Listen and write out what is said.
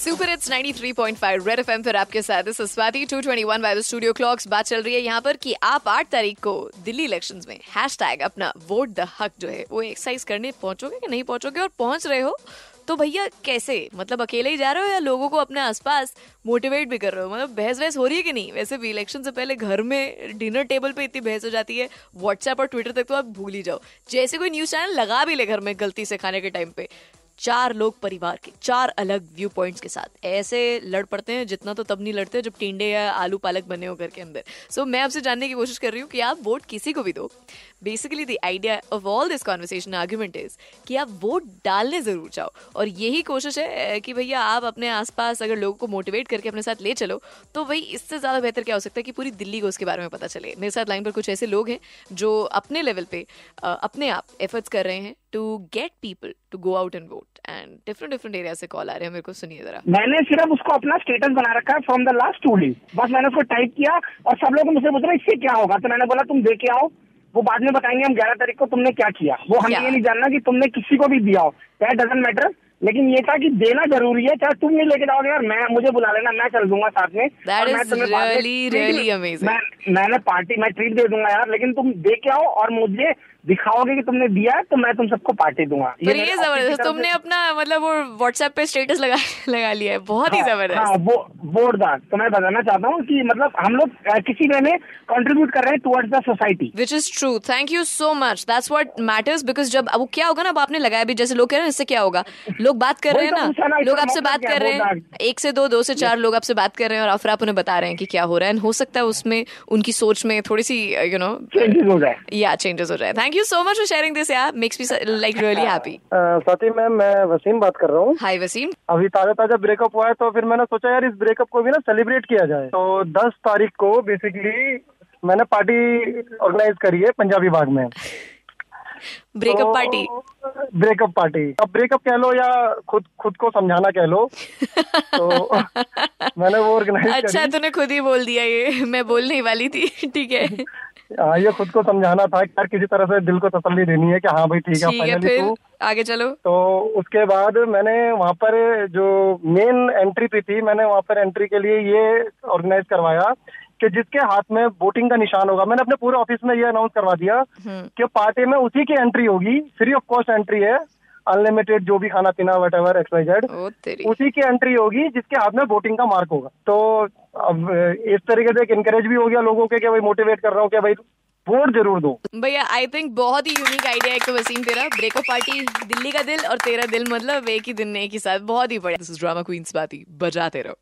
Super it's 93.5 red FM पर आपके साथ। इस Swati 221 by the studio clocks बात चल रही है यहाँ पर कि आप 8 तारीख को दिल्ली इलेक्शंस में हैशटैग अपना वोट द हक जो है, वो एक्सरसाइज करने पहुंचोगे कि नहीं पहुंचोगे और पहुँच रहे हो? तो भैया, कैसे? मतलब अकेले ही जा रहे हो या लोगों को अपने आसपास मोटिवेट भी कर रहे हो? मतलब बहस वहस हो रही है कि नहीं? वैसे भी इलेक्शन से पहले घर में डिनर टेबल पे इतनी बहस हो जाती है। व्हाट्सएप और ट्विटर तक तो आप भूल ही जाओ। जैसे कोई न्यूज़ चैनल लगा भी ले घर में गलती से खाने के टाइम पे। चार लोग परिवार के चार अलग व्यू पॉइंट्स के साथ। ऐसे लड़ पड़ते हैं जितना तो तब नहीं लड़ते जब टिंडे या आलू पालक बने हो घर के अंदर। सो so, मैं आपसे जानने की कोशिश कर रही हूँ कि आप वोट किसी को भी दो। Basically the idea of all this conversation argument is कि आप वोट डालने ज़रूर जाओ और यही कोशिश है कि भैया आप अपने आसपास अगर लोगों को मोटिवेट करके अपने साथ ले चलो तो भाई इससे ज़्यादा बेहतर क्या हो सकता है कि पूरी दिल्ली को उसके बारे में पता चले। मेरे साथ लाइन पर कुछ ऐसे लोग हैं जो अपने लेवल पे अपने आप एफर्ट्स कर रहे हैं। To get people to go out and vote and different different area से कॉल आ रहे हैं मेरे को सुनिए जरा। मैंने सिर्फ़ उसको अपना स्टेटस बना रखा है from the last two days बस मैंने उसको टाइप किया और सब लोग मुझसे पूछ रहे इससे क्या होगा? तो मैंने बोला तुम देखे आओ। वो बाद में बताएँगे हम ग्यारह तारीख को तुमने क्या किया। वो हमें ये नहीं जानना कि तुमने किसी को भी दिया हो। दैट डजेंट मैटर लेकिन ये था कि देना ज़रूरी है चाहे तुम नहीं लेके जाओगे यार मैं मुझे बुला लेना मैं चल दूँगा साथ में। Really, really मैं, मैंने पार्टी मैं ट्रीट दे दूँगा यार लेकिन तुम दे के आओ और मुझे दिखाओगे कि तुमने दिया है तो मैं तुम सबको पार्टी दूँगा। पर ये ज़बरदस्त तुमने अपना मतलब वो व्हाट्सएप पे स्टेटस लगा लगा लिया है बहुत ही हाँ, ज़बरदस्त। हाँ, वो वोटदार तो मैं बताना चाहता हूँ कि मतलब हम लोग किसी वे में कंट्रीब्यूट कर रहे हैं towards the society which is true thank you so much that's what matters because जब अब क्या होगा ना अब आपने लगाया भी जैसे लोग कह रहे हैं इससे क्या होगा? लोग बात कर रहे हैं तो ना लोग आपसे बात कर रहे हैं एक से दो दो से चार लोग आपसे बात कर रहे हैं और अफरा उन्हें बता रहे हैं कि क्या हो रहा है हो सकता है उसमें उनकी सोच में थोड़ी सी यू नो चेंजेस हो जाए। या चेंजेस हो जाए। Thank you so much for sharing this yeah. Makes me like really happy. Swati ma'am मैं वसीम बात कर रहा हूँ। हाय वसीम। अभी ताज़ा ताज़ा ब्रेकअप हुआ है तो फिर मैंने सोचा यार इस ब्रेकअप को भी ना सेलिब्रेट किया जाए। तो दस तारीख को बेसिकली मैंने पार्टी ऑर्गेनाइज करी है पंजाबी बाग में। ब्रेकअप तो, पार्टी ब्रेकअप पार्टी अब ब्रेकअप कह लो या खुद खुद को समझाना कह लो। तो मैंने वो ऑर्गेनाइज अच्छा तूने खुद ही बोल दिया ये मैं बोलने वाली थी ठीक है। हाँ ये खुद को समझाना था यार किसी तरह से दिल को तसल्ली देनी है कि हाँ भाई ठीक है फाइनली तू आगे चलो। तो उसके बाद मैंने वहाँ पर जो मेन एंट्री पे थी मैंने वहाँ पर एंट्री के लिए ये ऑर्गेनाइज करवाया कि जिसके हाथ में वोटिंग का निशान होगा। मैंने अपने पूरे ऑफ़िस में ये अनाउंस करवा दिया हम्म। कि पार्टी में उसी की एंट्री होगी फ्री ऑफ़ कॉस्ट एंट्री है। अनलिमिटेड जो भी खाना पीना वट एवर एक्सवाइजेड उसी की एंट्री होगी जिसके हाथ में वोटिंग का मार्क होगा। तो अब इस तरीके से एक इंकरेज भी हो गया लोगों के भाई मोटिवेट कर रहा हूँ कि भाई वोट ज़रूर दो। भैया आई थिंक बहुत ही यूनिक आइडिया है वसीम तेरा ब्रेकअप पार्टी दिल्ली का दिल और तेरा दिल मतलब एक ही दिन एक ही साथ। बहुत ही बढ़िया। ड्रामा क्वींस बात। ही बजाते रहो।